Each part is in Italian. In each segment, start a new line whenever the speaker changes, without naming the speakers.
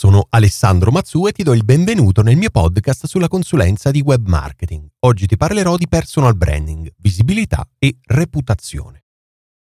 sono Alessandro Mazzu e ti do il benvenuto nel mio podcast sulla consulenza di web marketing. Oggi ti parlerò di personal branding, visibilità e reputazione.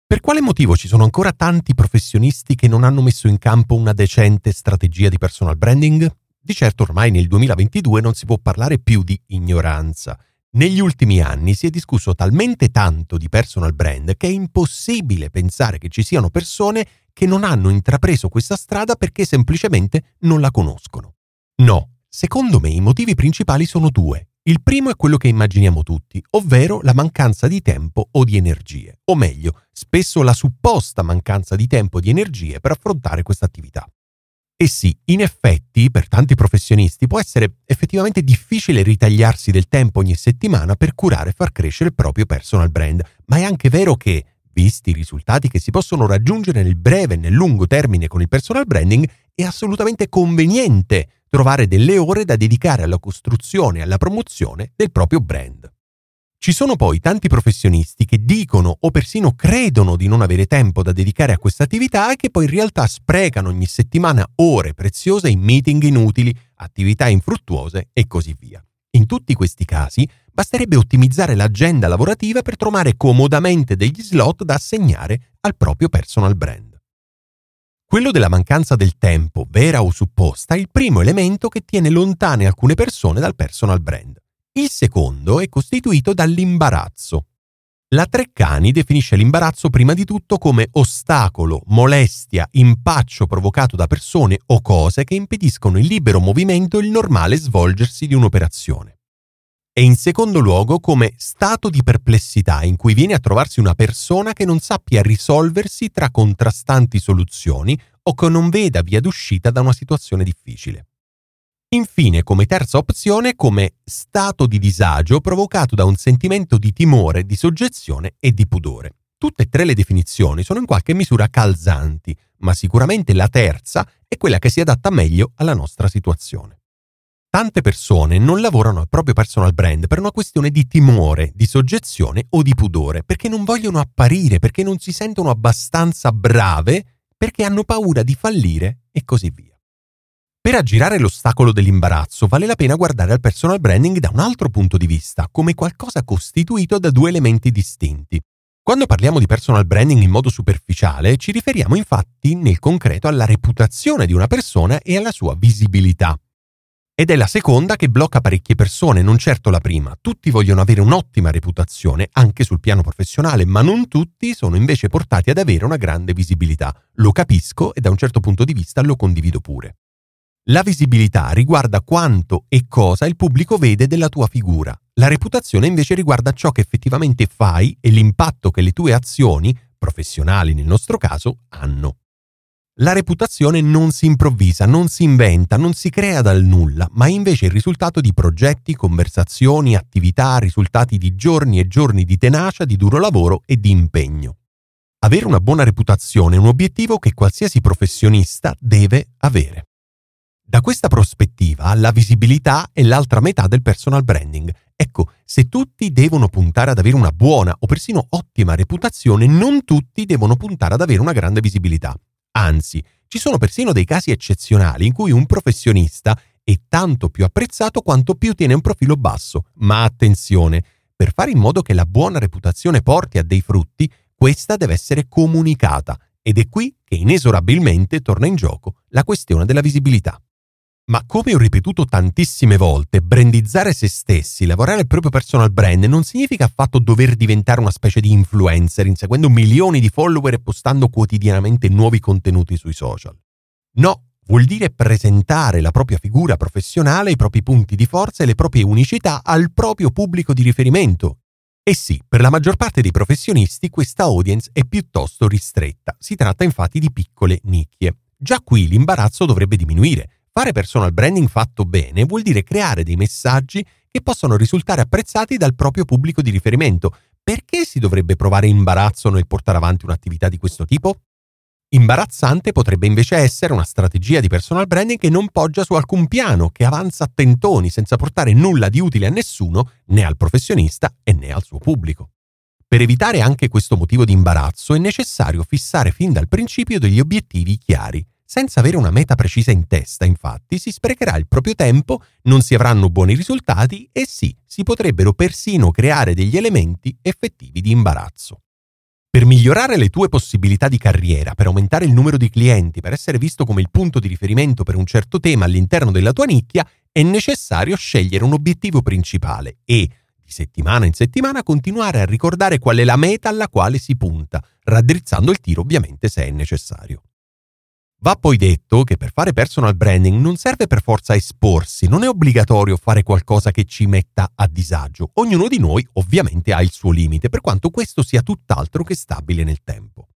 Per quale motivo ci sono ancora tanti professionisti che non hanno messo in campo una decente strategia di personal branding? Di certo ormai nel 2022 non si può parlare più di ignoranza. Negli ultimi anni si è discusso talmente tanto di personal brand che è impossibile pensare che ci siano persone che non hanno intrapreso questa strada perché semplicemente non la conoscono. No, secondo me i motivi principali sono due. Il primo è quello che immaginiamo tutti, ovvero la mancanza di tempo o di energie, o meglio, spesso la supposta mancanza di tempo o di energie per affrontare questa attività. E sì, in effetti, per tanti professionisti può essere effettivamente difficile ritagliarsi del tempo ogni settimana per curare e far crescere il proprio personal brand, ma è anche vero che Visti i risultati che si possono raggiungere nel breve e nel lungo termine con il personal branding, è assolutamente conveniente trovare delle ore da dedicare alla costruzione e alla promozione del proprio brand. Ci sono poi tanti professionisti che dicono o persino credono di non avere tempo da dedicare a questa attività e che poi in realtà sprecano ogni settimana ore preziose in meeting inutili, attività infruttuose e così via. In tutti questi casi basterebbe ottimizzare l'agenda lavorativa per trovare comodamente degli slot da assegnare al proprio personal brand. Quello della mancanza del tempo, vera o supposta, è il primo elemento che tiene lontane alcune persone dal personal brand. Il secondo è costituito dall'imbarazzo. La Treccani definisce l'imbarazzo prima di tutto come ostacolo, molestia, impaccio provocato da persone o cose che impediscono il libero movimento e il normale svolgersi di un'operazione. E in secondo luogo come stato di perplessità in cui viene a trovarsi una persona che non sappia risolversi tra contrastanti soluzioni o che non veda via d'uscita da una situazione difficile. Infine, come terza opzione, come stato di disagio provocato da un sentimento di timore, di soggezione e di pudore. Tutte e tre le definizioni sono in qualche misura calzanti, ma sicuramente la terza è quella che si adatta meglio alla nostra situazione. Tante persone non lavorano al proprio personal brand per una questione di timore, di soggezione o di pudore, perché non vogliono apparire, perché non si sentono abbastanza brave, perché hanno paura di fallire e così via. Per aggirare l'ostacolo dell'imbarazzo vale la pena guardare al personal branding da un altro punto di vista, come qualcosa costituito da due elementi distinti. Quando parliamo di personal branding in modo superficiale, ci riferiamo infatti nel concreto alla reputazione di una persona e alla sua visibilità. Ed è la seconda che blocca parecchie persone, non certo la prima. Tutti vogliono avere un'ottima reputazione, anche sul piano professionale, ma non tutti sono invece portati ad avere una grande visibilità. Lo capisco e da un certo punto di vista lo condivido pure. La visibilità riguarda quanto e cosa il pubblico vede della tua figura. La reputazione invece riguarda ciò che effettivamente fai e l'impatto che le tue azioni, professionali nel nostro caso, hanno. La reputazione non si improvvisa, non si inventa, non si crea dal nulla, ma è invece il risultato di progetti, conversazioni, attività, risultati di giorni e giorni di tenacia, di duro lavoro e di impegno. Avere una buona reputazione è un obiettivo che qualsiasi professionista deve avere. Da questa prospettiva, la visibilità è l'altra metà del personal branding. Ecco, se tutti devono puntare ad avere una buona o persino ottima reputazione, non tutti devono puntare ad avere una grande visibilità. Anzi, ci sono persino dei casi eccezionali in cui un professionista è tanto più apprezzato quanto più tiene un profilo basso. Ma attenzione, per fare in modo che la buona reputazione porti a dei frutti, questa deve essere comunicata ed è qui che inesorabilmente torna in gioco la questione della visibilità. Ma come ho ripetuto tantissime volte, brandizzare se stessi, lavorare il proprio personal brand non significa affatto dover diventare una specie di influencer inseguendo milioni di follower e postando quotidianamente nuovi contenuti sui social. No, vuol dire presentare la propria figura professionale, i propri punti di forza e le proprie unicità al proprio pubblico di riferimento. E sì, per la maggior parte dei professionisti questa audience è piuttosto ristretta, si tratta infatti di piccole nicchie. Già qui l'imbarazzo dovrebbe diminuire Fare personal branding fatto bene vuol dire creare dei messaggi che possono risultare apprezzati dal proprio pubblico di riferimento. Perché si dovrebbe provare imbarazzo nel portare avanti un'attività di questo tipo? Imbarazzante potrebbe invece essere una strategia di personal branding che non poggia su alcun piano, che avanza a tentoni senza portare nulla di utile a nessuno, né al professionista e né al suo pubblico. Per evitare anche questo motivo di imbarazzo è necessario fissare fin dal principio degli obiettivi chiari. Senza avere una meta precisa in testa, infatti, si sprecherà il proprio tempo, non si avranno buoni risultati e sì, si potrebbero persino creare degli elementi effettivi di imbarazzo. Per migliorare le tue possibilità di carriera, per aumentare il numero di clienti, per essere visto come il punto di riferimento per un certo tema all'interno della tua nicchia, è necessario scegliere un obiettivo principale e, di settimana in settimana, continuare a ricordare qual è la meta alla quale si punta, raddrizzando il tiro ovviamente se è necessario. Va poi detto che per fare personal branding non serve per forza esporsi, non è obbligatorio fare qualcosa che ci metta a disagio. Ognuno di noi ovviamente ha il suo limite, per quanto questo sia tutt'altro che stabile nel tempo.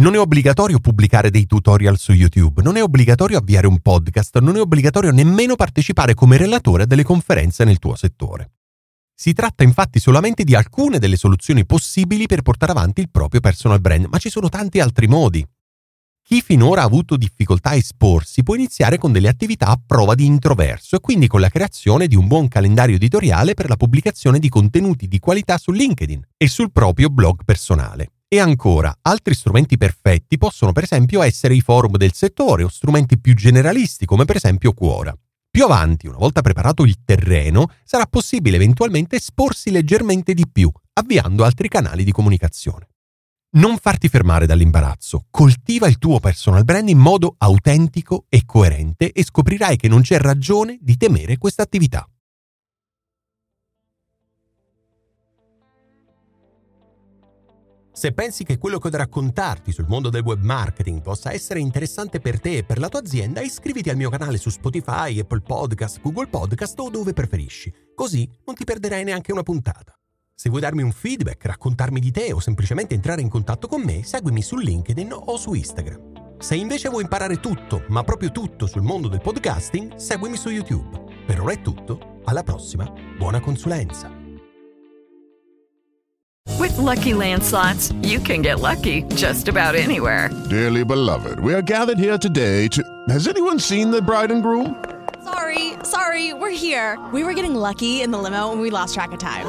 Non è obbligatorio pubblicare dei tutorial su YouTube, non è obbligatorio avviare un podcast, non è obbligatorio nemmeno partecipare come relatore a delle conferenze nel tuo settore. Si tratta infatti solamente di alcune delle soluzioni possibili per portare avanti il proprio personal brand, ma ci sono tanti altri modi. Chi finora ha avuto difficoltà a esporsi può iniziare con delle attività a prova di introverso e quindi con la creazione di un buon calendario editoriale per la pubblicazione di contenuti di qualità su LinkedIn e sul proprio blog personale. E ancora, altri strumenti perfetti possono per esempio essere i forum del settore o strumenti più generalisti come per esempio Quora. Più avanti, una volta preparato il terreno, sarà possibile eventualmente esporsi leggermente di più, avviando altri canali di comunicazione. Non farti fermare dall'imbarazzo, coltiva il tuo personal brand in modo autentico e coerente e scoprirai che non c'è ragione di temere questa attività. Se pensi che quello che ho da raccontarti sul mondo del web marketing possa essere interessante per te e per la tua azienda, iscriviti al mio canale su Spotify, Apple Podcast, Google Podcast o dove preferisci, così non ti perderai neanche una puntata. Se vuoi darmi un feedback, raccontarmi di te o semplicemente entrare in contatto con me, seguimi su LinkedIn o su Instagram. Se invece vuoi imparare tutto, ma proprio tutto sul mondo del podcasting, seguimi su YouTube. Per ora è tutto, alla prossima, buona consulenza.
With lucky landslots, you can get lucky just about anywhere.
Dearly beloved, we are gathered here today to. Has anyone seen the bride and groom?
Sorry, sorry, we're here. We were getting lucky in the limo and we lost track of time.